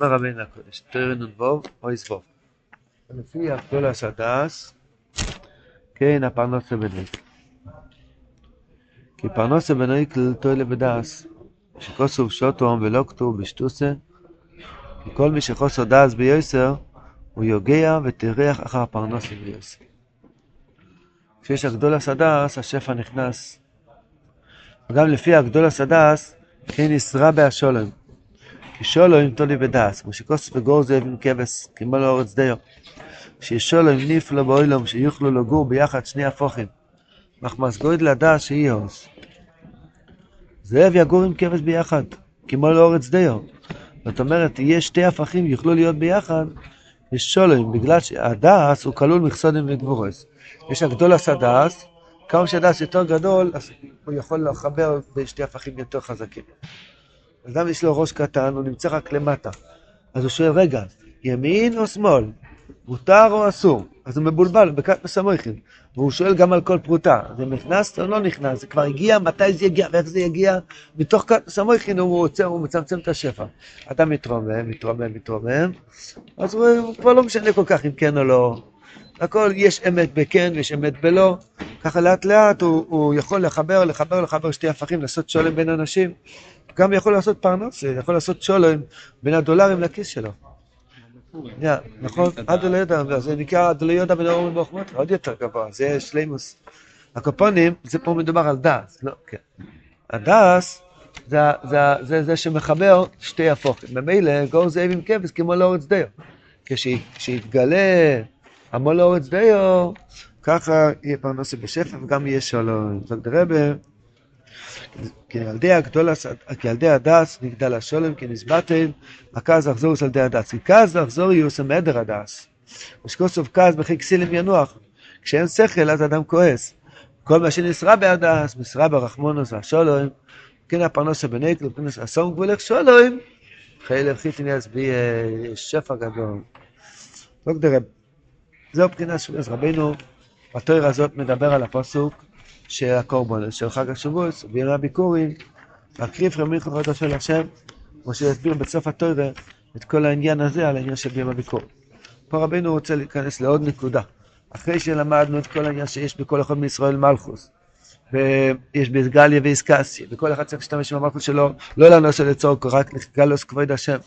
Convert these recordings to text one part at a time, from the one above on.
אומר רבינו הקודש, תראה נ"ו או יסבוב. לפי הגדול הסדס, כן הפרנסה בניק. כי פרנסה בניק תוילה בדס, שכוסו שוטום ולא כתוב בשטוסה, כי כל מי שחוסו דס ביוסר, הוא יוגע וטרח אחר הפרנסה ביוסר. כשיש הגדול הסדס, השפע נכנס. וגם לפי הגדול הסדס, כן ישרה בהשולם. כי שולם תולי בדס, כמו שכוס וגור זאב עם כבש, כמו לאורץ דיו. שישולם נפלא באוילום, שיוכלו לגור ביחד שני הפוכים. מחמס גויד לדס שיהיה עוז. זאב יגור עם כבש ביחד, כמו לאורץ דיו. זאת אומרת, יהיה שתי הפכים יוכלו להיות ביחד, יש שולם, בגלל שהדס הוא כלול מכסודים וגבורס. יש הגדול הסדס, כמה שהדס יותר גדול, אז הוא יכול לחבר בשתי הפכים יותר חזקים. אדם יש לו ראש קטן, הוא נמצא רק למטה. אז הוא שואל, רגע, ימין או שמאל? מותר או אסור? אז הוא מבולבל, בקט מסמויכין. והוא שואל גם על כל פרוטה, זה נכנס או לא נכנס? זה כבר הגיע, מתי זה יגיע ואיך זה יגיע? מתוך קט מסמויכין הוא עוצר, הוא מצמצם את השפע. אדם מתרומם, מתרומם, מתרומם, אז הוא, הוא כבר לא משנה כל כך אם כן או לא. הכל, יש אמת בכן ויש אמת בלא. ככה לאט לאט הוא, הוא יכול לחבר, לחבר, לחבר שתי הפכים, לעשות שולם בין אנשים. גם יכול לעשות פרנס, יכול לעשות שולם בין הדולרים לכיס שלו. נכון? עד לא יודע, זה נקרא עד לא יודע בין האורים והחומות, עוד יותר גבוה, זה שלימוס. הקופונים, זה פה מדובר על דס, לא, כן. הדס זה זה שמחבר שתי הפוכים. ממילא גור זאב עם כבש כמו לאורץ דיו. כשיתגלה המול לאורץ דיו, ככה יהיה פרנסה בשפע וגם יהיה שלום. זאת רבה, כי ילדי הגדול, כי ילדי הדס נגדל השולם כי נסבטן, הכעס לחזורוס על ידי הדס. כי כעס לחזוריוס הם עדר הדס. ושכוסוף כעס בכי כסילים ינוח. כשאין שכל אז אדם כועס. כל מה שנשרה בהדס, משרה ברחמונוס והשולם, כן הפרנסה בנקל, פרנס אסון גבולך שולם, חיי חיתני יצביע שפע גדול. זהו מבחינת שבועס רבינו, בתויר הזאת מדבר על הפסוק של הקורבן, של חג השבועס, בימי הביקורים, הקריב רמיך לכבודו של השם, כמו שהסביר בסוף התויר את כל העניין הזה על העניין של בימי הביקורים. פה רבינו רוצה להיכנס לעוד נקודה. אחרי שלמדנו את כל העניין שיש בכל אחד מישראל מלכוס, ויש בסגליה ואיסקסיה, וכל אחד צריך להשתמש במלכוס שלו, לא לנושא לצורך, רק לגלוס כבוד השם.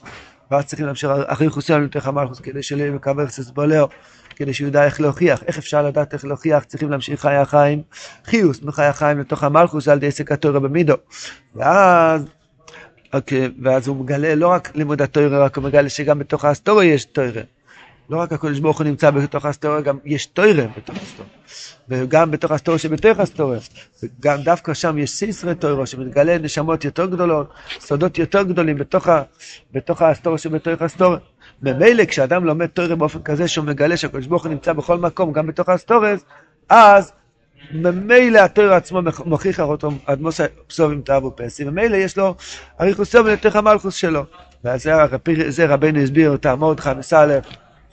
ואז צריכים להמשיך אחרי חוסיון לתוך המלכוס, כדי שלא יהיה מקבל ססבולאו, כדי שהוא ידע איך להוכיח. איך אפשר לדעת איך להוכיח? צריכים להמשיך חיי החיים, חיוס מחיי החיים לתוך המלכוס על ידי עסק התורה במידו. ואז, אוקיי, ואז הוא מגלה לא רק לימוד התורה, רק הוא מגלה שגם בתוך האסטוריה יש תורה. לא רק הקדוש ברוך הוא נמצא בתוך האסטוריה, גם יש תורה בתוך האסטוריה. וגם בתוך האסטוריה שבתוך האסטוריה. וגם דווקא שם יש סיסרי תורה, שמתגלה נשמות יותר גדולות, סודות יותר גדולים בתוך, ה, בתוך האסטוריה שבתוך האסטוריה. ממילא כשאדם לומד תורה באופן כזה שהוא מגלה שהקדוש ברוך הוא נמצא בכל מקום, גם בתוך האסטוריה, אז ממילא התורה עצמו מוכיח אותו עד מוסא פסובים תאבו פסי, ממילא יש לו אריכוס יום לתוך המלכוס שלו. ואז זה רבנו הסביר, תעמוד חמש א',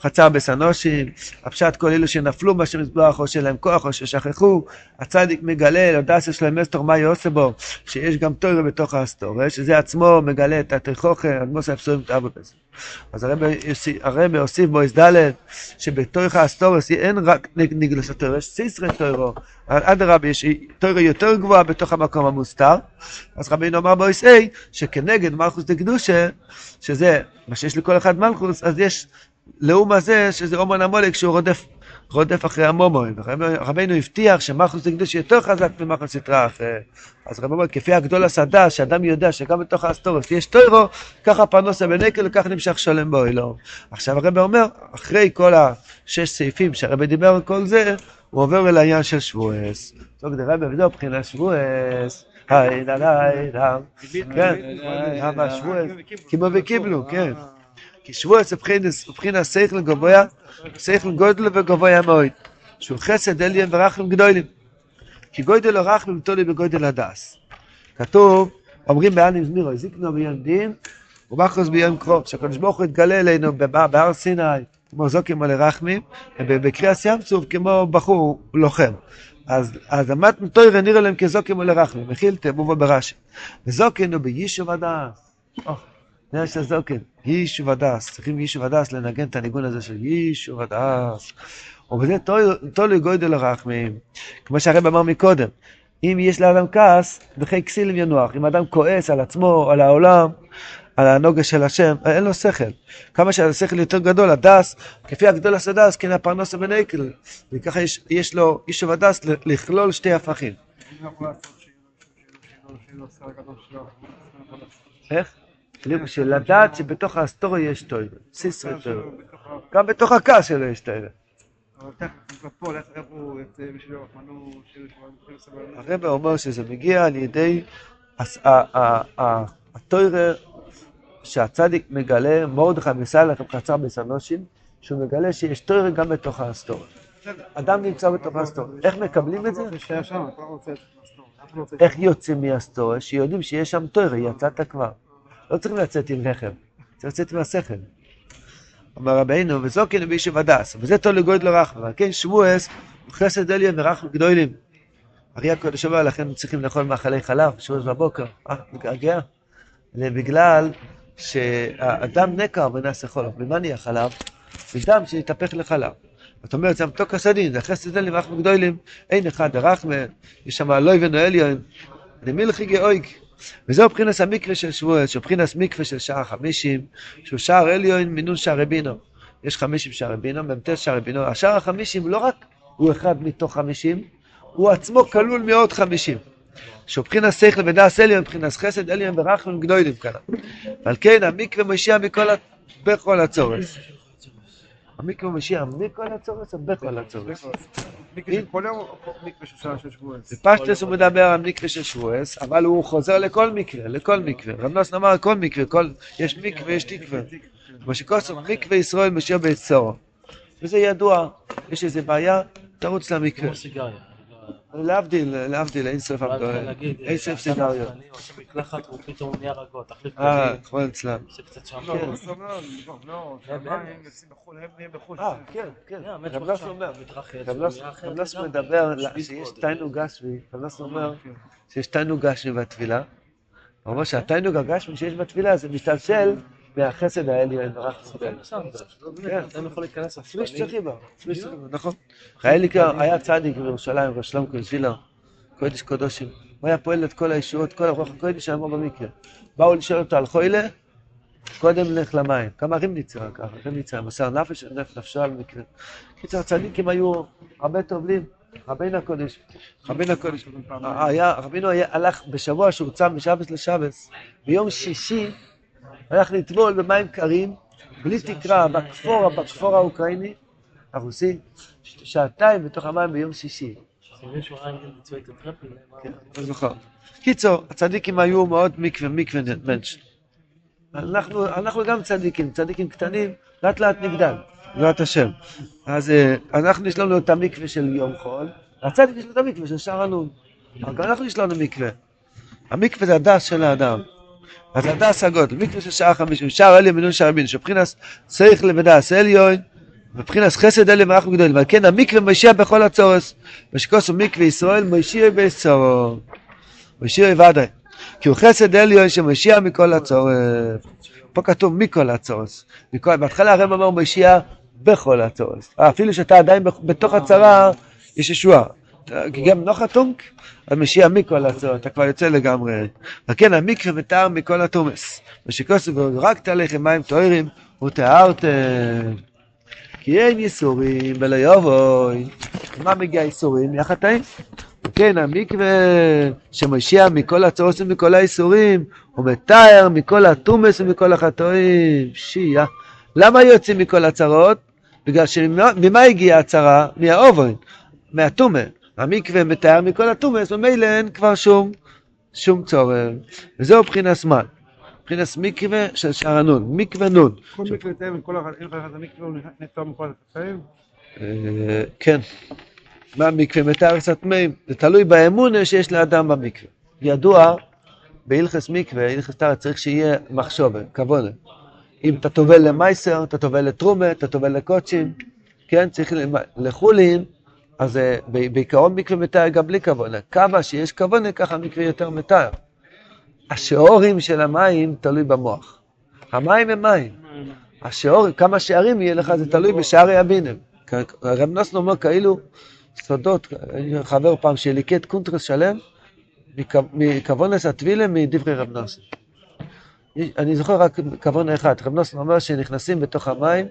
חצר בסנושים, הפשט כל אלו שנפלו בשם מזבח או שלהם כוח או ששכחו, הצדיק מגלה, לדס יש להם אסתור מה יעשה בו, שיש גם תוירה בתוך האסתור, שזה עצמו מגלה את התיכוכן, אדמוס האפסורים תאבו בזה. אז הרב הוסיף בו ד' שבתוך האסתור אין רק נגלוס התוירה, יש סיסרי תוירו, אדרבה יש תוירה יותר גבוהה בתוך המקום המוסתר, אז רבינו אמר בו שכנגד מלכוס דקדושה, שזה מה שיש לכל אחד מלכוס, אז יש לאום הזה, שזה אומן המולק שהוא רודף, רודף אחרי המומוין. רבינו הבטיח שמחוס הקדוש יותר חזק ממחוס יתרה אחרי. אז רבי אומר, כפי הגדול הסדה, שאדם יודע שגם בתוך האסטורס יש טוירו, ככה פרנוסה בנקל וככה נמשך שלם באוילו. עכשיו הרבי אומר, אחרי כל השש סעיפים שהרבי דיבר על כל זה, הוא עובר אל העניין של שבועס. טוב, רבי, וזהו מבחינת שבועס. היי, דה, דה, דה, כן, שבועס, כמו וקיבלו, כן. כי שבועס מבחינת שכל גבוה, שכל גודל וגבוה מאוד. שהוא חסד עליין ורחמים גדולים. כי גודל הרחמים תולי בגודל הדס. כתוב, אומרים באלם זמירו, זיקנו ביום דין, ומחוז ביום קרוב. שהקדוש ברוך הוא התגלה אלינו בהר סיני, כמו זוקים על הרחמים, ובקריאס ים צוף כמו בחור לוחם. אז, אז אמרנו תוירה נראה להם כזוקים על הרחמים, מכילתם ובו ברש"י. וזוקינו ביישוב הדס. עניין של זוקן, יישוב הדס, צריכים יישוב הדס לנגן את הניגון הזה של יישוב הדס. ובזה תולוי גודל הרחמים, כמו שהרב אמר מקודם, אם יש לאדם כעס, וכי כסילים ינוח. אם אדם כועס על עצמו, על העולם, על הנוגה של השם, אין לו שכל. כמה שהשכל יותר גדול, הדס, כפי הגדול הסדס, כן הפרנוס הבנקל. וככה יש, יש לו יישוב הדס לכלול שתי הפכים. איך? של לדעת שבתוך האסטוריה יש טוירה, סיסרי טוירה. גם בתוך הכעס שלו יש טוירה. הרב אומר שזה מגיע על ידי הטוירה שהצדיק מגלה, מרדכי מסלח קצר בסנושים, שהוא מגלה שיש טוירה גם בתוך האסטוריה. אדם נמצא בתוך האסטוריה. איך מקבלים את זה? איך יוצאים מהאסטוריה? שיודעים שיש שם טוירה, יצאת כבר. לא צריכים לצאת עם לחם, צריך לצאת עם השכל. אמר רבינו, וזוקין בישוב הדס, וזה תולו גויד לא רחמה, כן שבועס הוא חסד עליון ורחם גדולים. אריה הקודש אומר, לכן צריכים לאכול מאכלי חלב, שבועס בבוקר, אה, מתגעגע? זה בגלל שהאדם נקר ונעשה חולף. ממה נהיה חלב? מדם שהתהפך לחלב. זאת אומרת, זה מתוק הסדין, זה חסד עליון ורחם גדולים, אין אחד דרחמה, יש שם אלוהי ונועליון, למילכי גאויג. וזהו מבחינת המקווה של שבועס, שהוא מבחינת מקווה של שער חמישים, שהוא שער עליון מינון שער בינו. יש חמישים שער בינו, מ"ט שער בינו. השער החמישים לא רק הוא אחד מתוך חמישים, הוא עצמו כלול מעוד חמישים. שהוא מבחינת שכל ודעס עליון, מבחינת חסד עליון ורחמים גדולים כאן. ועל כן המקווה משיע מכל, בכל הצורס. המקווה משיע מכל הצורס או בכל הצורס? בפשטס הוא מדבר על מקווה של שבועס, אבל הוא חוזר לכל מקווה, לכל מקווה. רב נוס אמר כל מקווה, יש מקווה, יש תקווה. כמו שכוסו, מקווה ישראל משיע ביצורו. וזה ידוע, יש איזה בעיה, תרוץ למקווה. להבדיל, להבדיל, אין סוף אין סוף סיגריות. פתאום נהיה רגוע, תחליף אה, כמו אצלם. אה, כן, כן. רב נוס מדבר שיש תיינוג גשמי, רב נוס אומר שיש תיינוג גשמי בתפילה. הוא אומר שהתיינוג הגשמי שיש בתפילה זה משתלשל מהחסד העליון, רק מסוגל. כן, אדם יכול להיכנס אפילו בה, נכון. היה צדיק בירושלים, ראש שלום קוז'ילה, קודש קודשים. הוא היה פועל את כל הישועות, כל הרוח הקודש היה במקרה. באו לשאול אותו על חוילה, קודם לך למים. כמה רימניצר ככה, רימניצר, מסר נפש, נפשו על מקרה. קיצר, הצדיקים היו הרבה טובלים. רבינו הקודש, רבינו הקודש, היה, רבינו הלך בשבוע שהוא צם משבס לשבס, ביום שישי הלך לטבול במים קרים, בלי תקרה, בכפור, בכפור האוקראיני, הרוסי, שעתיים בתוך המים ביום שישי. קיצור, הצדיקים היו מאוד מקווה, מקווה מנש. אנחנו גם צדיקים, צדיקים קטנים, לאט לאט נגדל, בעזרת השם. אז אה, אנחנו יש לנו את המקווה של יום חול, הצדיק יש לו את המקווה של שער הנון. גם אנחנו יש לנו מקווה. המקווה זה הדס של האדם. אז הדס הגודל, מקווה של שעה חמישים, שער עליון מינון שער בינו, שבחינס צריך לבדס עליון, ובחינס חסד עליון ואנחנו גדולים, ועל כן המקווה משיע בכל הצורס, ושכוסו מקווה ישראל משיע בצורו, משיע ודאי, כי הוא חסד עליון שמשיע מכל הצורס, פה כתוב מכל הצורס, בהתחלה הרב אמר משיע בכל הצורס, אפילו שאתה עדיין בתוך הצרה, יש ישועה. גם לא חתום, אז משיע מכל הצורת, אתה כבר יוצא לגמרי. וכן, המקווה מתאר מכל התומס. ושכוסו ורקת עליכם מים טוהרים וטהרתם. כי אין ייסורים ולא יבואי. מה מגיע ייסורים? מהחטאים. כן, המקווה שמשיע מכל הצורות ומכל האיסורים, הוא מתאר מכל התומס ומכל החטאים. שיעה. למה יוצאים מכל הצרות? בגלל שממה הגיעה הצרה? מהאובן, מהתומה. המקווה מתאר מכל הטומאס, ומילא אין כבר שום, שום צורך. וזהו מבחינת זמן. מבחינת מקווה של שער הנון, מקווה נון. כל מקווה מתאר מכל המקווה הוא נתאר מכל התפאים? אה, כן. מה מקווה מתאר קצת טמאים? זה תלוי באמונה שיש לאדם במקווה. ידוע, בהלכס מקווה, הלכס טהרה, צריך שיהיה מחשובה, כבונה. אם אתה טובל למייסר, אתה טובל לתרומה, אתה טובל לקוצ'ים, כן? צריך לחולין. אז אה, בעיקרון מקווה מתאר גם בלי כוונה. כמה שיש כוונה, ככה מקווה יותר מתאר. השעורים של המים תלוי במוח. המים הם מים. השעור, כמה שערים יהיה לך, זה תלוי בשערי הבינם. רב נוסן אומר כאילו סודות, חבר פעם שליקט קונטרס שלם מכוונס הטבילה מדברי רב נוסן. אני זוכר רק כוון אחד, רב נוסן אומר שנכנסים בתוך המים,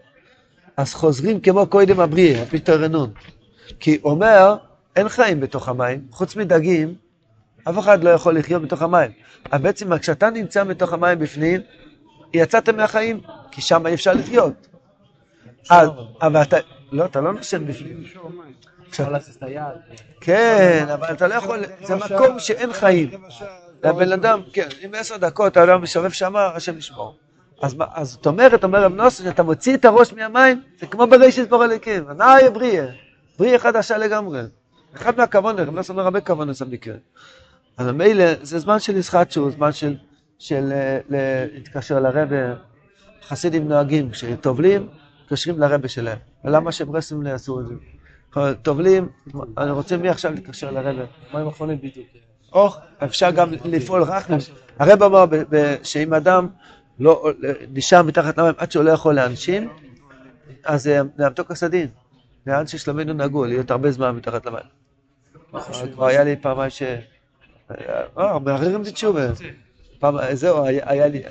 אז חוזרים כמו קודם הבריאה, רנון. כי אומר, אין חיים בתוך המים, חוץ מדגים, אף אחד לא יכול לחיות בתוך המים. אבל בעצם כשאתה נמצא בתוך המים בפנים, יצאת מהחיים, כי שם אי אפשר לחיות. אז, אבל אתה, לא, אתה לא נושם בפנים. כן, אבל אתה לא יכול, זה מקום שאין חיים. והבן אדם, כן, אם עשר דקות האדם מסובב שמה, השם ישמור. אז, זאת אומרת, אומר רב נוסף, שאתה מוציא את הראש מהמים, זה כמו בראשית בור הליקים, נאי בריאה, בריאה חדשה לגמרי. אחד מהכוון, רב נוסף אומר הרבה כוון עושה מקרה. אז מילא, זה זמן של ישחטשו, זמן של, של אה, להתקשר לרבה, חסידים נוהגים, כשטובלים, מתקשרים לרבה שלהם. ולמה שברסלם לא יעשו את זה? טובלים, אני רוצה מי עכשיו להתקשר לרבה? מים אחרונים בדיוק. או אפשר גם לפעול רק, הרב אמר שאם אדם לא נשאר מתחת למים עד שהוא לא יכול להנשים, אז זה המתוק הסדין. לאן ששלומנו נגעו, להיות הרבה זמן מתחת למים. כבר היה לי פעמיים ש... אה, מערערים את תשובה. זהו, היה לי...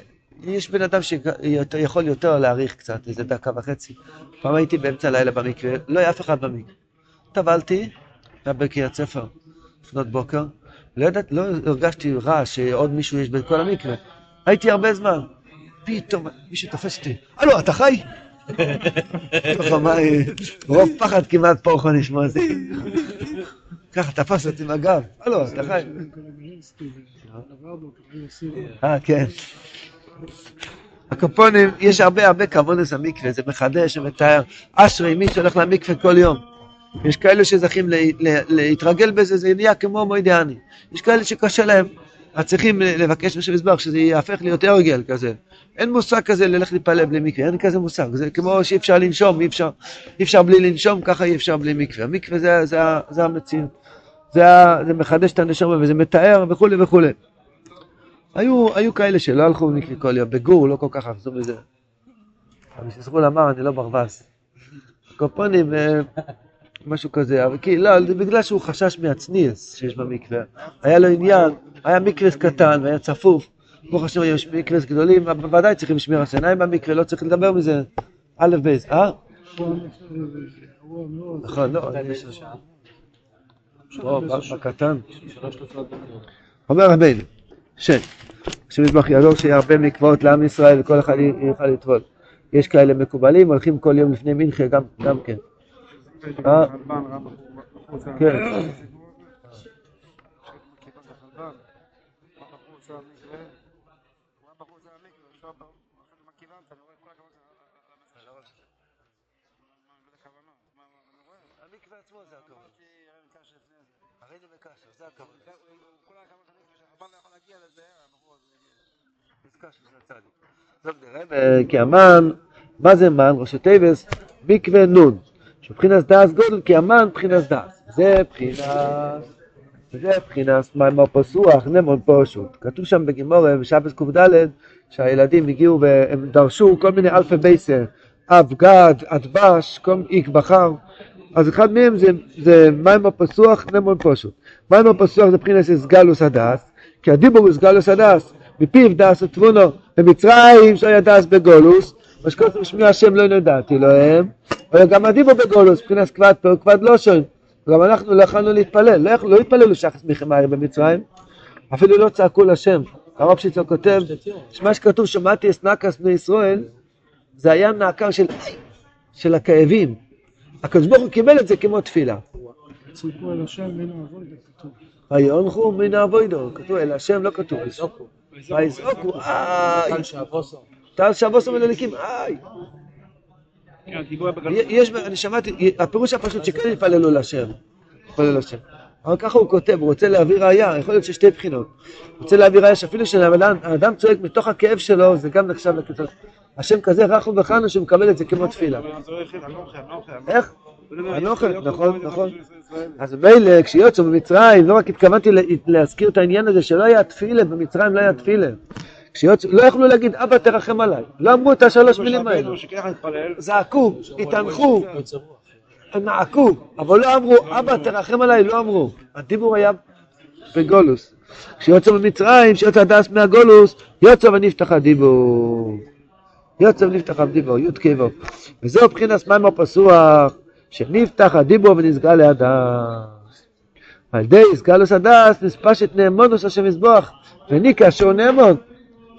יש בן אדם שיכול יותר להאריך קצת, איזה דקה וחצי. פעם הייתי באמצע הלילה במקרה, לא היה אף אחד במקרה. טבלתי, היה בקריית ספר, לפנות בוקר, לא ידעתי, לא הרגשתי רע שעוד מישהו יש בכל המקרה. הייתי הרבה זמן. פתאום מישהו תופס אותי, הלו, אתה חי? רוב פחד כמעט פה יכול לשמוע את זה. ככה תפס אותי מהגב, הלו, אתה חי? אה, כן. הקופונים, יש הרבה הרבה כבוד לזה מקווה, זה מחדש ומתאר. אשרי מי שהולך למקווה כל יום. יש כאלה שזכים להתרגל בזה, זה נהיה כמו מוידיאני. יש כאלה שקשה להם, אז צריכים לבקש משהו מזבח שזה יהפך להיות הרגל כזה. אין מושג כזה ללכת להתפלל בלי מקווה, אין כזה מושג. זה כמו שאי אפשר לנשום, אי אפשר, אי אפשר בלי לנשום, ככה אי אפשר בלי מקווה. המקווה זה, זה, זה המציאות. זה, זה מחדש את הנשמה וזה מתאר וכולי וכולי. היו, היו כאלה שלא הלכו במקווה כל יום, בגור לא כל כך עשו בזה. אבל שזכול אמר, אני לא ברווז. קופונים, אה, משהו כזה, אבל כי לא, זה בגלל שהוא חשש מהצניאס שיש במקווה. היה לו עניין, היה מקרס קטן והיה צפוף. ברוך השם יש מקרס גדולים, בוודאי צריכים לשמיר השיניים במקרה, לא צריך לדבר מזה. א' ב', אה? נכון, לא. בקטן. אומר רבינו, שן, שמזבח יעזור שיהיה הרבה מקוואות לעם ישראל וכל אחד יוכל לטבול. יש כאלה מקובלים, הולכים כל יום לפני מנחה גם כן. אה? כן. כי המן, מה זה מן? ראשי תיבס, מקווה נון. שבחינס דס גודל כי המן בחינס דס. זה בחינס, זה בחינס מים פסוח, נמון פשוט. כתוב שם בגימורה בשבס קד שהילדים הגיעו והם דרשו כל מיני אלפי בייסר, אב גד, אדבש, כל איק בחר. אז אחד מהם זה, זה מים הפסוח, נמון פשוט. מים הפסוח זה בחינס סגלוס הדס, כי הדיבור הוא סגלוס הדס, מפיו דס ותבונו, במצרים שהיה דס בגולוס, מה שכתוב בשמי השם לא נדעתי להם, אבל גם הדיבו בגולוס, מבחינת כבד פה, כבד לא שון. גם אנחנו לא יכולנו להתפלל, לא, לא התפללו שחס מחמארי במצרים, אפילו לא צעקו לשם. הרב שיצו כותב, שמה שכתוב שמעתי את נקס בני ישראל, זה היה נעקר של, של הכאבים. הקדוש ברוך הוא קיבל את זה כמו תפילה. ויונחו מן האבוידו, כתוב אל השם לא כתוב. ויזעקו, איי. טל שבוסו מלליקים, איי. יש, אני שמעתי, הפירוש הפשוט שכן יתפללו להשם, יתפללו להשם. אבל ככה הוא כותב, הוא רוצה להביא ראייה, יכול להיות ששתי בחינות. הוא רוצה להביא ראייה שאפילו כשהאדם צועק מתוך הכאב שלו, זה גם נחשב לכתוב. השם כזה רחום וחנו שמקבל את זה כמו תפילה. איך? אנוכי, נכון, נכון. אז מילא, כשיוצאו במצרים, לא רק התכוונתי להזכיר את העניין הזה שלא היה תפילה, במצרים לא היה תפילה. כשיוצאו, לא יכלו להגיד אבא תרחם עליי, לא אמרו את השלוש מילים האלה, זעקו, התאנחו, נעקו, אבל לא אמרו אבא תרחם עליי, לא אמרו, הדיבור היה בגולוס. כשיוצא ממצרים, כשיוצא הדס מהגולוס, יוצא ונפתח הדיבור. יוצא ונפתח הדיבור, י' כיבו. וזהו מבחינת מים הפסוח, שנפתח הדיבור ונסגל להדס. על ידי סגלוס הדס נספשת נאמונוס השם יזבוח, וניקה שהוא נאמון,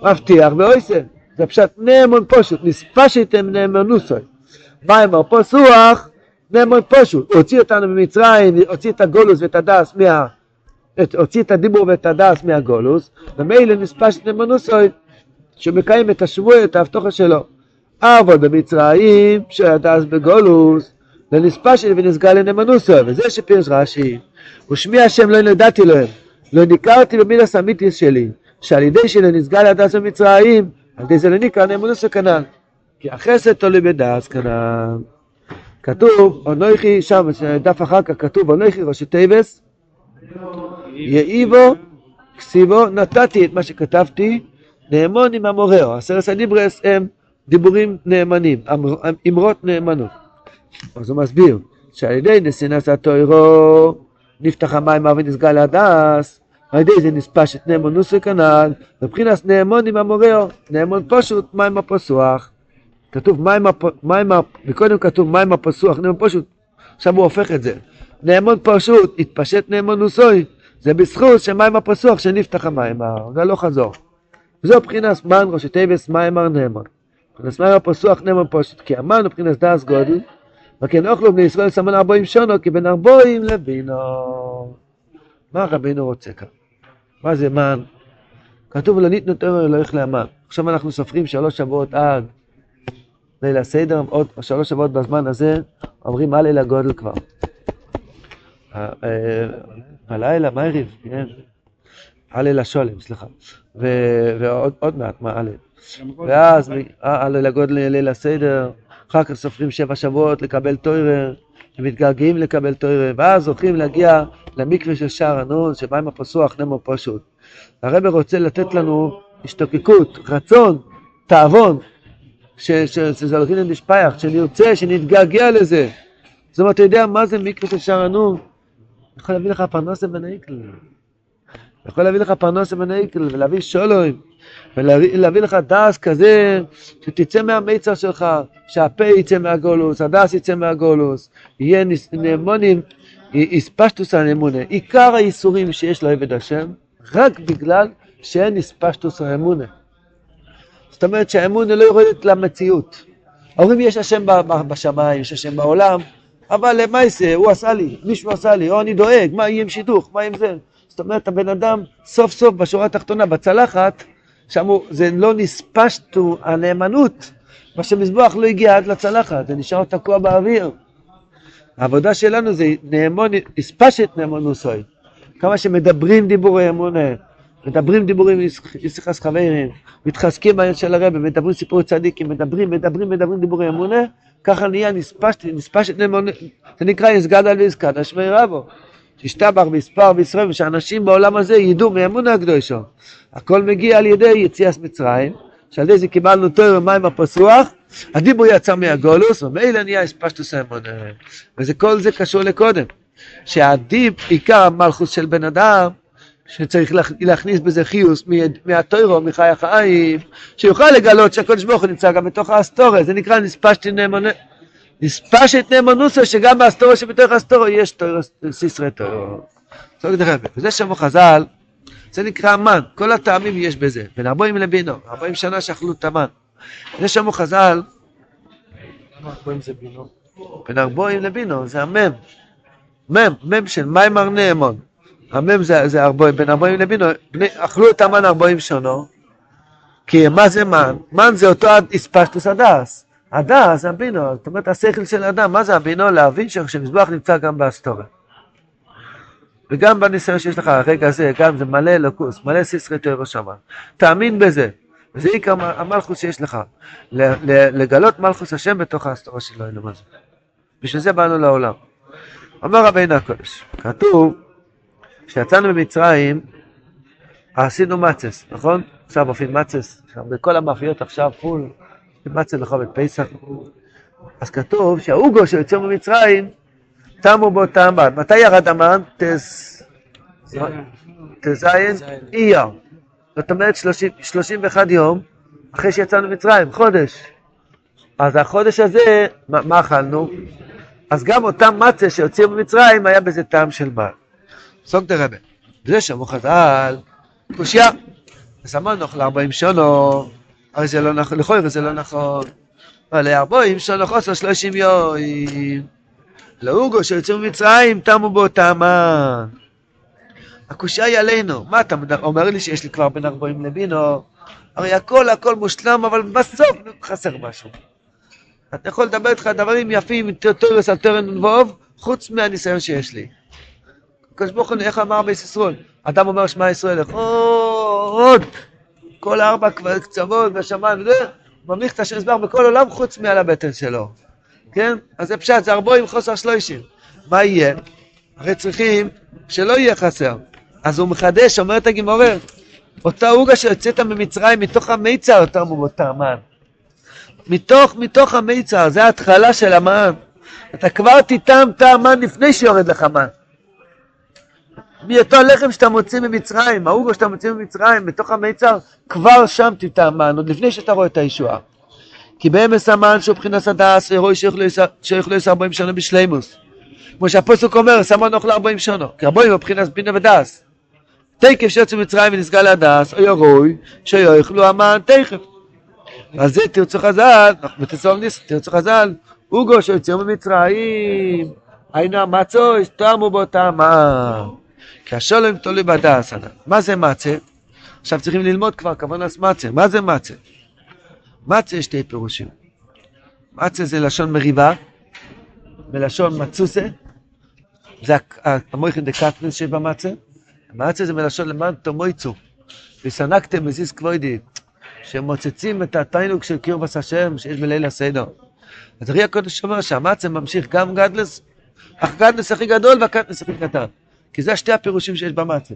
מבטיח ואויסה. זה פשט נאמון פשוט, נספשתם נאמונוסוי. מים הפסוח, נאמון פשוט. הוציא אותנו ממצרים, הוציא את הגולוס ואת הדס מה... הוציא את הדיבור ואת הדס מהגולוס, ומילא נספש את נאמנוסוי, שמקיים את השבוע, את ההבטחה שלו. אבל במצרים, שהדס בגולוס, לנספש ונסגר לנאמנוסוי, וזה שפירש רש"י, ושמי השם לא נדעתי להם, לא ניכרתי במילס אמיתיס שלי, שעל ידי שלא נסגר להדס במצרים, על ידי זה לא ניכר נאמנוסוי כנ"ל. כי החסד תלוי בדס כנ"ל. כתוב, אונויכי, שם, דף אחר כך כתוב, אונויכי ראשי טייבס, יאיבו כסיבו נתתי את מה שכתבתי נאמון עם המורהו. עשרת הדיברס הם דיבורים נאמנים, אמר- אמרות נאמנות. אז הוא מסביר שעל ידי נשינס התוירו נפתח המים ונסגר להדס, על ידי זה נספש את נאמון נוסי כנ"ל, מבחינת נאמון עם המורהו, נאמון פשוט מים הפסוח. כתוב מים, הפ... מים, הפ... כתוב מים הפסוח, נאמון פשוט, עכשיו הוא הופך את זה. נאמון פשוט, התפשט נאמון נוסוי, זה בזכות שמים הפסוח שנפתח המים, זה לא חזור. זו מבחינת מן ראשי טייבס מיימר נאמון. מבחינת מים הפסוח נאמון פשוט, כי המן מבחינת דס גודל, וכן אוכלו בני ישראל סמן ארבעים שונו, כי בין ארבעים לבינו. מה רבינו רוצה כאן? מה זה מן? כתוב לא ניתנו תאור אלוהיך לאמן. עכשיו אנחנו סופרים שלוש שבועות עד ליל הסדר, עוד שלוש שבועות בזמן הזה, אומרים הלל הגודל כבר. אה, אה, הלילה, מה ערב? כן. הלל השולם, סליחה. ועוד עוד מעט, מה הלל? ואז מ- אה, הלל הגודל ליל הסדר, אחר כך סופרים שבע שבועות לקבל טוירר, ומתגעגעים לקבל טוירר, ואז הולכים להגיע למקווה של שער הנון, שמים הפסוח נמו פשוט. הרב רוצה לתת לנו השתוקקות, רצון, תאבון, שזה הולכים לדשפייח, שנרצה, שנתגעגע לזה. זאת אומרת, אתה יודע מה זה מקווה של שער הנון? יכול להביא לך פרנסה בנאיקל. יכול להביא לך פרנסה בנאיקל, ולהביא שולוים, ולהביא לך דס כזה, שתצא מהמיצר שלך, שהפה יצא מהגולוס, הדס יצא מהגולוס, יהיה נאמונים, איספשטוס האמונה. עיקר האיסורים שיש לעבד השם, רק בגלל שאין איספשטוס האמונה. זאת אומרת שהאמונה לא יורדת למציאות. אומרים יש השם בשמיים, יש השם בעולם, אבל למעשה הוא עשה לי, מישהו עשה לי, או אני דואג, מה יהיה עם שידוך, מה עם זה? זאת אומרת, הבן אדם סוף סוף בשורה התחתונה, בצלחת, הוא, זה לא נספשטו הנאמנות, מה שמזבוח לא הגיע עד לצלחת, זה נשאר תקוע באוויר. העבודה שלנו זה נאמון, נספשת נאמונוסוי. כמה שמדברים דיבורי אמונה, מדברים דיבורים ישחס חברים, מתחזקים בעניין של הרבי, מדברים סיפורי צדיקים, מדברים, מדברים, מדברים דיבורי אמונה, ככה נהיה נספשת, נספשת נאמונה, זה נקרא יסגד על ויסקד, אשמי רבו. שישתבח ויספר וישראל, ושאנשים בעולם הזה ידעו מאמונה הקדושו. הכל מגיע על ידי יציאת מצרים, שעל ידי זה קיבלנו תואר ומים הפסוח, הדיבור יצא מהגולוס, ומילא נהיה הספשטוס האמונה. וזה כל זה קשור לקודם. שהדיב, עיקר המלכוס של בן אדם, שצריך להכ- להכניס בזה חיוס מהטוירו, מחי החיים, שיוכל לגלות שהקדוש ברוך הוא נמצא גם בתוך האסטוריה, זה נקרא נספשתי נאמונה. נספשת נאמנוסו, שגם באסטוריה שבתוך האסטוריה יש סיסרי אומרת, וזה שמו חז"ל, זה נקרא המן, כל הטעמים יש בזה, בין ארבעים לבינו, ארבעים שנה שאכלו את המן. זה שמו חז"ל? בין ארבעים לבינו, זה המם. מם, מם של מיימר נאמון. המם זה, זה ארבעים, בין ארבעים לבינו, בני, אכלו את המן ארבעים שונו, כי מה זה מן? מן זה אותו אספשטוס הדס. הדס זה הבינו, זאת אומרת השכל של האדם, מה זה הבינו? להבין שמזבח נמצא גם באסטוריה. וגם בניסיון שיש לך הרגע הזה, גם זה מלא אלוקוס, מלא סיסרי תוירו שמה. תאמין בזה. וזה עיקר המלכוס שיש לך. לגלות מלכוס השם בתוך האסטוריה של האלוהים הזה. בשביל זה באנו לעולם. אמר רבינו הקודש, כתוב כשיצאנו ממצרים עשינו מצס, נכון? עכשיו אופין מצס, בכל המאפיות עכשיו פול, מצס לחובד פסח. אז כתוב שהאוגו שיוצא ממצרים, תמו בו טעם. מתי ירד המן? ט"ז אייר. זאת אומרת 31 יום אחרי שיצאנו ממצרים, חודש. אז החודש הזה, מה, מה אכלנו? אז גם אותם מצה שיוצאים ממצרים, היה בזה טעם של מן. סוג דה רבה. זה שאמרו חז"ל, קושייה. אז אמרנו ל-40 שונו, הרי זה לא נכון, לכאורה זה לא נכון. אבל ל-40 שונו חוסר 30 יום. לאוגו שיוצאים ממצרים, תמו בו טעמן. הקושייה היא עלינו. מה אתה אומר לי שיש לי כבר בין 40 לבינו? הרי הכל הכל מושלם, אבל בסוף חסר משהו. אתה יכול לדבר איתך דברים יפים, טוטוריוס על טרן ונבוב, חוץ מהניסיון שיש לי. הקדוש ברוך הוא, איך אמר בישראל? אדם אומר שמע ישראל, עוד, כל ארבע קצוות בשמיים וזה, ממליך את השם יסבר בכל עולם חוץ מעל הבטן שלו. כן? אז זה פשט, זה ארבעים חוסר שלושים. מה יהיה? הרי צריכים שלא יהיה חסר. אז הוא מחדש, אומרת הגימורת, אותה עוגה שיוצאת ממצרים מתוך המיצר, יותר מאותה מן. מתוך, מתוך המיצר, זה ההתחלה של המן. אתה כבר תטעם את המן לפני שיורד לך מן. מאותו הלחם שאתה מוציא ממצרים, העוגו שאתה מוציא ממצרים, בתוך המיצר, כבר שם תטעם מן, עוד לפני שאתה רואה את הישועה. כי באמס המן שהוא מבחינת הדס, רואי שיוכלו לסע ארבעים שנה בשלימוס. כמו שהפוסק אומר, סמן אוכל ארבעים שנה, כי ארבעים מבחינת בינה ודס. תקף שיוצא ממצרים ונסגר להדס, אוי רואי שיאכלו המן תכף. אז זה תרצו חז"ל, ותצאו ניס, תרצו חז"ל, אוגו שיוצא ממצרים, היינו המצוי, תמו בו טעמה. כי השולם תולי בדס. מה זה מצה? עכשיו צריכים ללמוד כבר כוונס מצה. מה זה מצה? מצה יש שתי פירושים. מצה זה לשון מריבה, מלשון מצוסה, זה המויכן דקטנס שבמצה. מצה זה מלשון למען תמויצו. וסנקתם מזיז כבודי, שמוצצים את התיינוק של קירבס השם שיש בליל הסדר. אז הרי הקודש אומר שהמצה ממשיך גם גדלס, אך גדלס הכי גדול והקטנס הכי קטן. כי זה שתי הפירושים שיש במצה.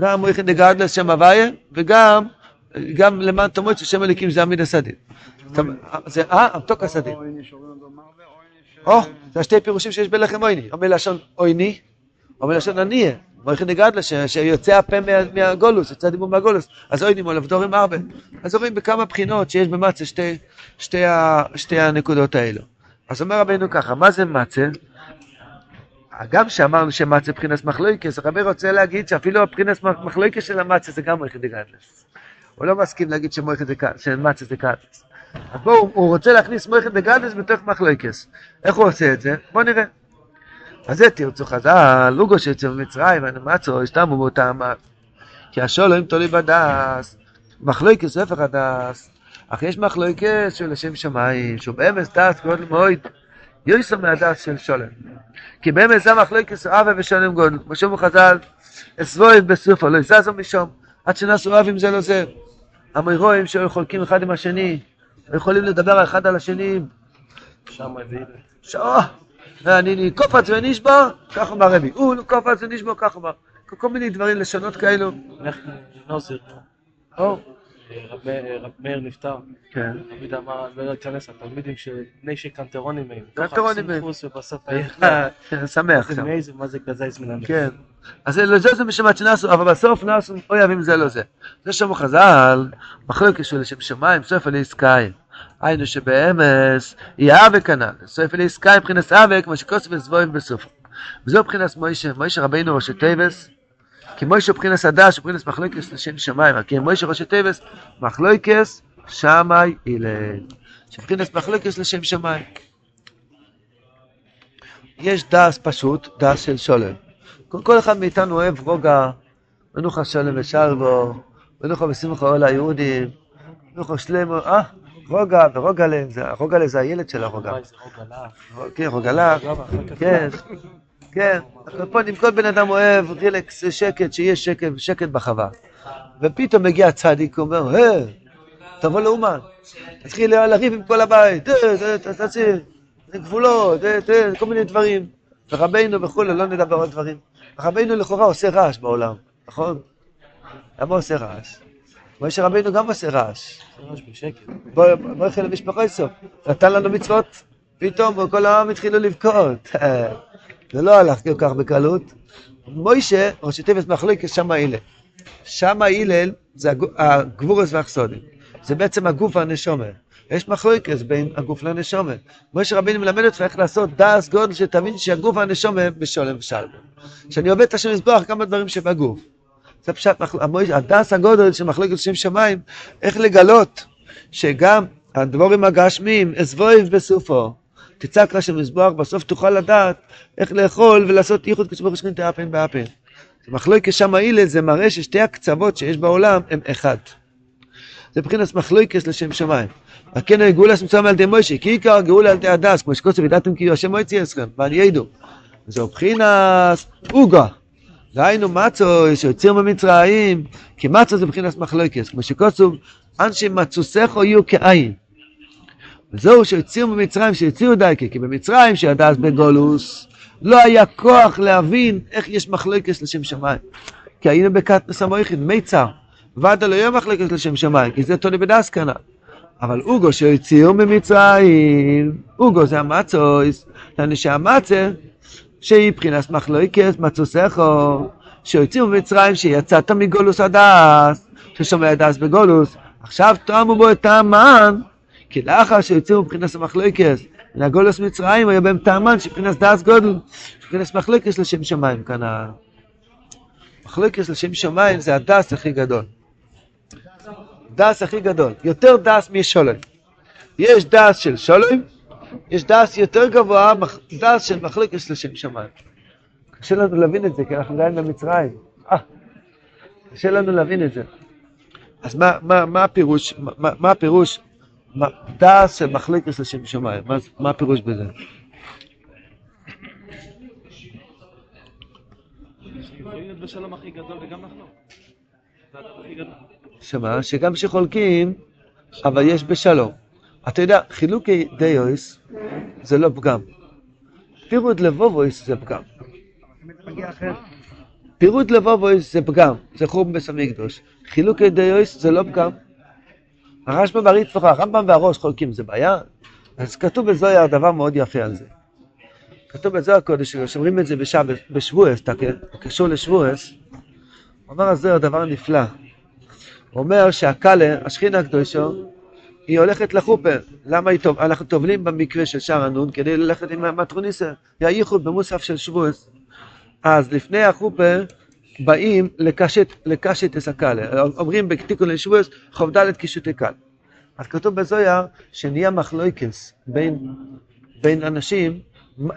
גם מויכן דגדלס שם הוויה, וגם גם למען תמויצו שם אליקים זה עמיד הסדין. זה אה, המתוק הסדין. או, זה השתי פירושים שיש בלחם עויני. או מלשון עויני, או מלשון עניה. מויכן דגדלה, שיוצא הפה מהגולוס, יוצא הדיבור מהגולוס, אז אוינים או לבדורים הרבה. אז רואים בכמה בחינות שיש שתי, שתי הנקודות האלו. אז אומר רבינו ככה, מה זה מצה? גם שאמרנו שמצה מבחינת מחלויקס, הרבי רוצה להגיד שאפילו מבחינת מחלויקס של המצה זה גם מויכן דגדלס. הוא לא מסכים להגיד שמצה זה קדלס. אז בואו, הוא רוצה להכניס מויכן דגדלס בתוך מחלויקס. איך הוא עושה את זה? בואו נראה. אז זה תרצו חז"ל, לוגו שיצא ממצרים, ונמצו, השתמו באותה אמת. כי השלום תלוי בדעת, מחלוקת הפך הדעת, אך יש מחלוקס שהיא לשם שמיים, שהוא באמת דעת גדול מאוד, יותר מהדעת של שלום. כי באמת זה מחלוקת אהבה ושלום גדול, כמו שאמרו חז"ל, את והב בסופה, לא זזו משם, עד שנעשו אוהבים זה לזה. האמוראים שהיו חולקים אחד עם השני, יכולים לדבר אחד על השני. שם הביא. אני קופץ ונשבר, כך אמר רבי. הוא קופץ ונשבר, כך אמר. כל מיני דברים, לשונות כאלו. או. רב מאיר נפטר. כן. תמיד אמר, לא להיכנס לתלמידים שבני שקנטרונים הם. קנטרונים הם. ובסוף היה... שמח. זה מאיזה, מה זה כזה זמן. כן. אז לזה זה משמעת שנעשו, אבל בסוף נעשו אויבים זה לא זה. זה שמו חז"ל, מחלוקת של שם שמיים, סוף אלי סקאי. היינו שבאמס יהיה אבק כנ"ל, סוף אלי סקאי מבחינת אבק, כמו שכוסף וסבוים בסוף. וזו מבחינת משה, משה רבינו ראשי תיבות, כי משה מבחינת הדעת, מבחינת מחלוקס לשם שמיים, כי משה ראשי תיבות, מחלוקת שמאי הלל. שמבחינת מחלוקס לשם שמיים. יש דעת פשוט, דעת של שלום. כל אחד מאיתנו אוהב רוגע, מנוחה שלום ושלווה, מנוחה ושמחה אור ליהודים, מנוחה שלמה, אה? רוגע ורוגלה, רוגלה זה הילד של הרוגע. כן, רוגלה, כן, כן. פה כל בן אדם אוהב רילקס, שקט, שיהיה שקט, שקט בחווה. ופתאום מגיע צדיק, הוא אומר, אה, תבוא לאומן. תתחיל לריב עם כל הבית, תציר, גבולות, כל מיני דברים. ורבינו וכולי, לא נדבר על דברים. רבינו לכאורה עושה רעש בעולם, נכון? למה עושה רעש? משה רבינו גם עושה רעש. ממש בשקט. בוא בוא נתחיל למשפחה סוף. נתן לנו מצוות, פתאום כל העם התחילו לבכות. זה לא הלך כל כך בקלות. מוישה, ראשי תיבס מחלוקת שמה הלל. שמה הלל זה הגבורס והחסודים. זה בעצם הגוף והנשומה. יש מחלוקת בין הגוף לנשומה. משה רבינו מלמד אותך איך לעשות דס גודל שתבין שהגוף והנשומה בשולם ושלום. כשאני עובד את השם מזבח כמה דברים שבגוף. זה פשט, הדס הגודל של מחלוקת שם שמיים, איך לגלות שגם הדבורים הגשמיים, אסבויב בסופו, תצעק לשם מזבח, בסוף תוכל לדעת איך לאכול ולעשות ייחוד כסבור שכין תאפן באפן. מחלוקת שם הילד זה מראה ששתי הקצוות שיש בעולם הם אחד. זה מבחינת מחלוקת לשם שמיים. הכן הגאולה שמצוין על ידי מוישה, כי עיקר הגאולה על ידי הדס, כמו שקוצר וידעתם כי השם מויצי אסכם, ואני ידעו. זו מבחינת אוגה. דהיינו מצו שיוצאים במצרים, כי מצו זה מבחינת מחלוקת, כמו שקוצוב, אנשי מצוסךו יהיו כעין. וזהו שהוציאו במצרים, שהוציאו דייקה, כי במצרים שידע אז בגולוס, לא היה כוח להבין איך יש מחלוקת לשם שמיים. כי היינו בקטנוס המויכין, מיצר, ודא לא יהיה מחלוקת לשם שמיים, כי זה תוני בדס כנ"ל. אבל אוגו שהוציאו ממצרים, אוגו זה המצויס, לנו שהמצה, שהיא מבחינת מחלוקת, מצוסךו, שהוציאו ממצרים, שיצאת מגולוס הדס, ששומע הדס בגולוס, עכשיו תאמו בו את המן, כי לאחר שהוציאו מבחינת המחלוקת, מן הגולוס מצרים, היה בהם טעמן שבחינת דס גודל, מבחינת מחלוקת לשם שמיים כאן. מחלוקת לשם שמיים זה הדס הכי גדול. דס הכי גדול, יותר דס משולם. יש דס של שולם, יש דס יותר גבוה, דס של מחלוקת לשם שמיים. קשה לנו להבין את זה, כי אנחנו עדיין במצרים. אה, קשה לנו להבין את זה. אז מה, מה, מה הפירוש, מה, מה הפירוש, של מחלוקת לשם שמיים, מה, מה הפירוש בזה? שמה? שגם כשחולקים, אבל יש בשלום. אתה יודע, חילוקי דיוס זה לא פגם. פירוד לבובויס זה פגם. פירוד לבובויס זה פגם, זה חורבן בית המקדוש. חילוקי דיוס זה לא פגם. הרשב"ם והריצפח, הרמב"ם והראש חולקים, זה בעיה? אז כתוב בזוהר דבר מאוד יפה על זה. כתוב בזוהר הקודש, שאומרים את זה בשב- בשבועס, כן? קשור לשבועס, אומר הזוהר דבר נפלא. הוא אומר שהקאלה, השכינה הקדושו, היא הולכת לחופה. למה היא טוב? אנחנו טובלים במקרה של שער הנון כדי ללכת עם המטרוניסה. זה הייחוד במוסף של שבועס. אז לפני החופה באים לקשת, לקשת את הקאלה. אומרים בתיקון לשבועס, חוב קישוטי קל. אז כתוב בזויר שנהיה מחלויקס בין, בין אנשים,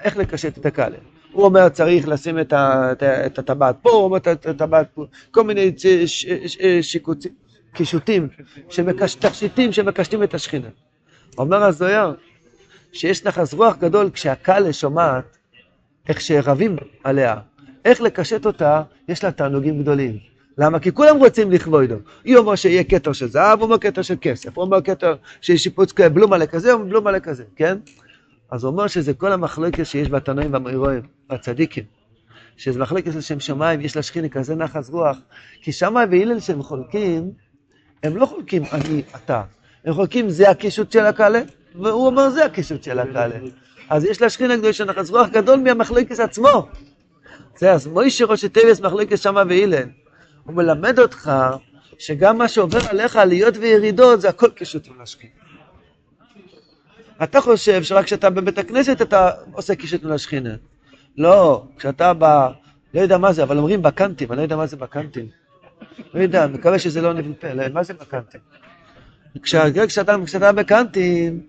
איך לקשט את הקאלה. הוא אומר צריך לשים את את את הטבעת פה, הוא אומר את הטבעת פה, כל מיני ש- ש- ש- שיקוצים, קישוטים, שמקש- תכשיטים שמקשטים את השכינה. אומר הזויר שיש נחס רוח גדול כשהקאלה שומעת איך שרבים עליה, איך לקשט אותה, יש לה תענוגים גדולים. למה? כי כולם רוצים לכבודו. היא אומר שיהיה כתר של זהב, הוא אומר כתר של כסף, הוא אומר כתר של שיפוץ כ- בלומלה כזה, הוא אומר בלומלה כזה, כן? אז הוא אומר שזה כל המחלוקת שיש בתנועים והמאירואים, והצדיקים. שזה מחלוקת לשם שמיים, יש לשכינה כזה נחס רוח, כי שמה והלל שהם חולקים, הם לא חולקים אני, אתה. הם חולקים זה הקישוט של הקאלה, והוא אומר זה הקישוט של הקאלה. אז יש לשכינה קדושה נחס רוח גדול מהמחלוקת עצמו. זה אז מוישה ראשי טבעס מחלוקת שמה והלל. הוא מלמד אותך שגם מה שעובר עליך, עליות וירידות, זה הכל קישוט של השכינה. אתה חושב שרק כשאתה בבית הכנסת אתה עושה קישוט מן השכינה. לא, כשאתה ב... לא יודע מה זה, אבל אומרים בקנטים, אני לא יודע מה זה בקנטים. לא יודע, מקווה שזה לא נביא פה, לא, מה זה בקנטים? כשאתה, כשאתה בקנטים,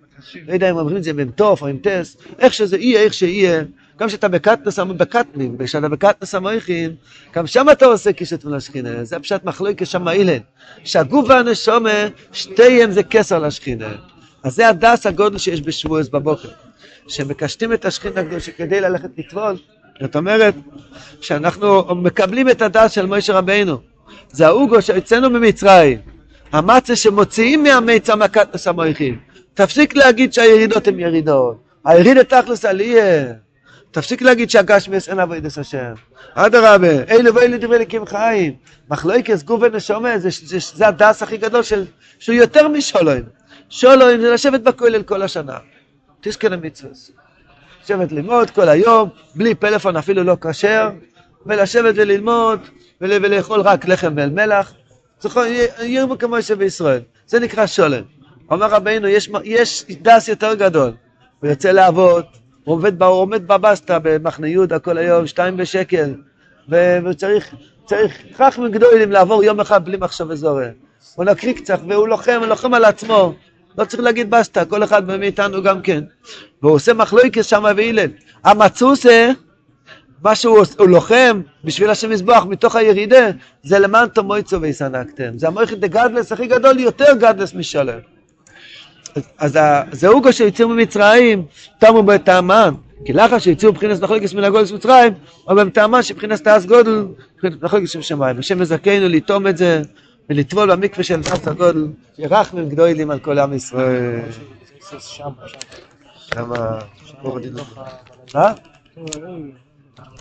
לא יודע אם אומרים את זה תוף או עם טס, איך שזה יהיה, איך שיהיה, גם כשאתה בקטנוס, בקטנים, כשאתה בקטנוס המויכין, גם שם אתה עושה קישוט מן השכינה, זה פשט מחלוקת שם אילן, שהגוף והנשומה, שתיהם זה כסר לשכינה. אז זה הדס הגודל שיש בשבועס בבוקר, שמקשטים את השכינה כדי ללכת לטבול, זאת אומרת שאנחנו מקבלים את הדס של מוישה רבינו, זה האוגו שיוצאנו ממצרים, המצה שמוציאים מהמיצה מהקטנוס המויכין, תפסיק להגיד שהירידות הן ירידות, הירידה תכלס עלייה, תפסיק להגיד שהגשמיאס אין אבוידס השם. אדרבה, אלה ואלה דברי אלוקים חיים. מחלוקס גוף ונשומה זה, זה, זה הדס הכי גדול של, שהוא יותר משולוים. שולוים זה לשבת בכולל כל השנה. תזכר למצווה. לשבת ללמוד כל היום, בלי פלאפון אפילו לא כשר, ולשבת וללמוד, ול, ולאכול רק לחם ואל מלח. זכור, ירמו כמו שבישראל. זה נקרא שולם. אומר רבינו, יש, יש דס יותר גדול. הוא יוצא לעבוד, עומד, הוא עומד בבסטה במחנה יהודה כל היום, שתיים בשקל, והוא צריך, חכמים גדולים לעבור יום אחד בלי מחשב אזורי. הוא נקריא קצת, והוא לוחם, הוא לוחם על עצמו. לא צריך להגיד בסטה, כל אחד מאיתנו גם כן. והוא עושה מחלויקס שם והלל. המצוסה, מה שהוא הוא לוחם בשביל השם מזבוח מתוך הירידה, זה למען תמויצו ויסנקתם. זה המויכת דגדלס הכי גדול, יותר גדלס משלם. אז הזהוגו שהציעו ממצרים, תמו בטעמן, כי לאחר שהציעו מבחינת מחלקת מן הגודל של מצרים, אבל בטעמן שבחינת תעש גודל, מחלקת של שמיים. השם מזכנו לטום את זה ולטבול במקווה של תעש הגודל, שרחמים גדולים על כל עם ישראל. שם, שם. שמה, מה?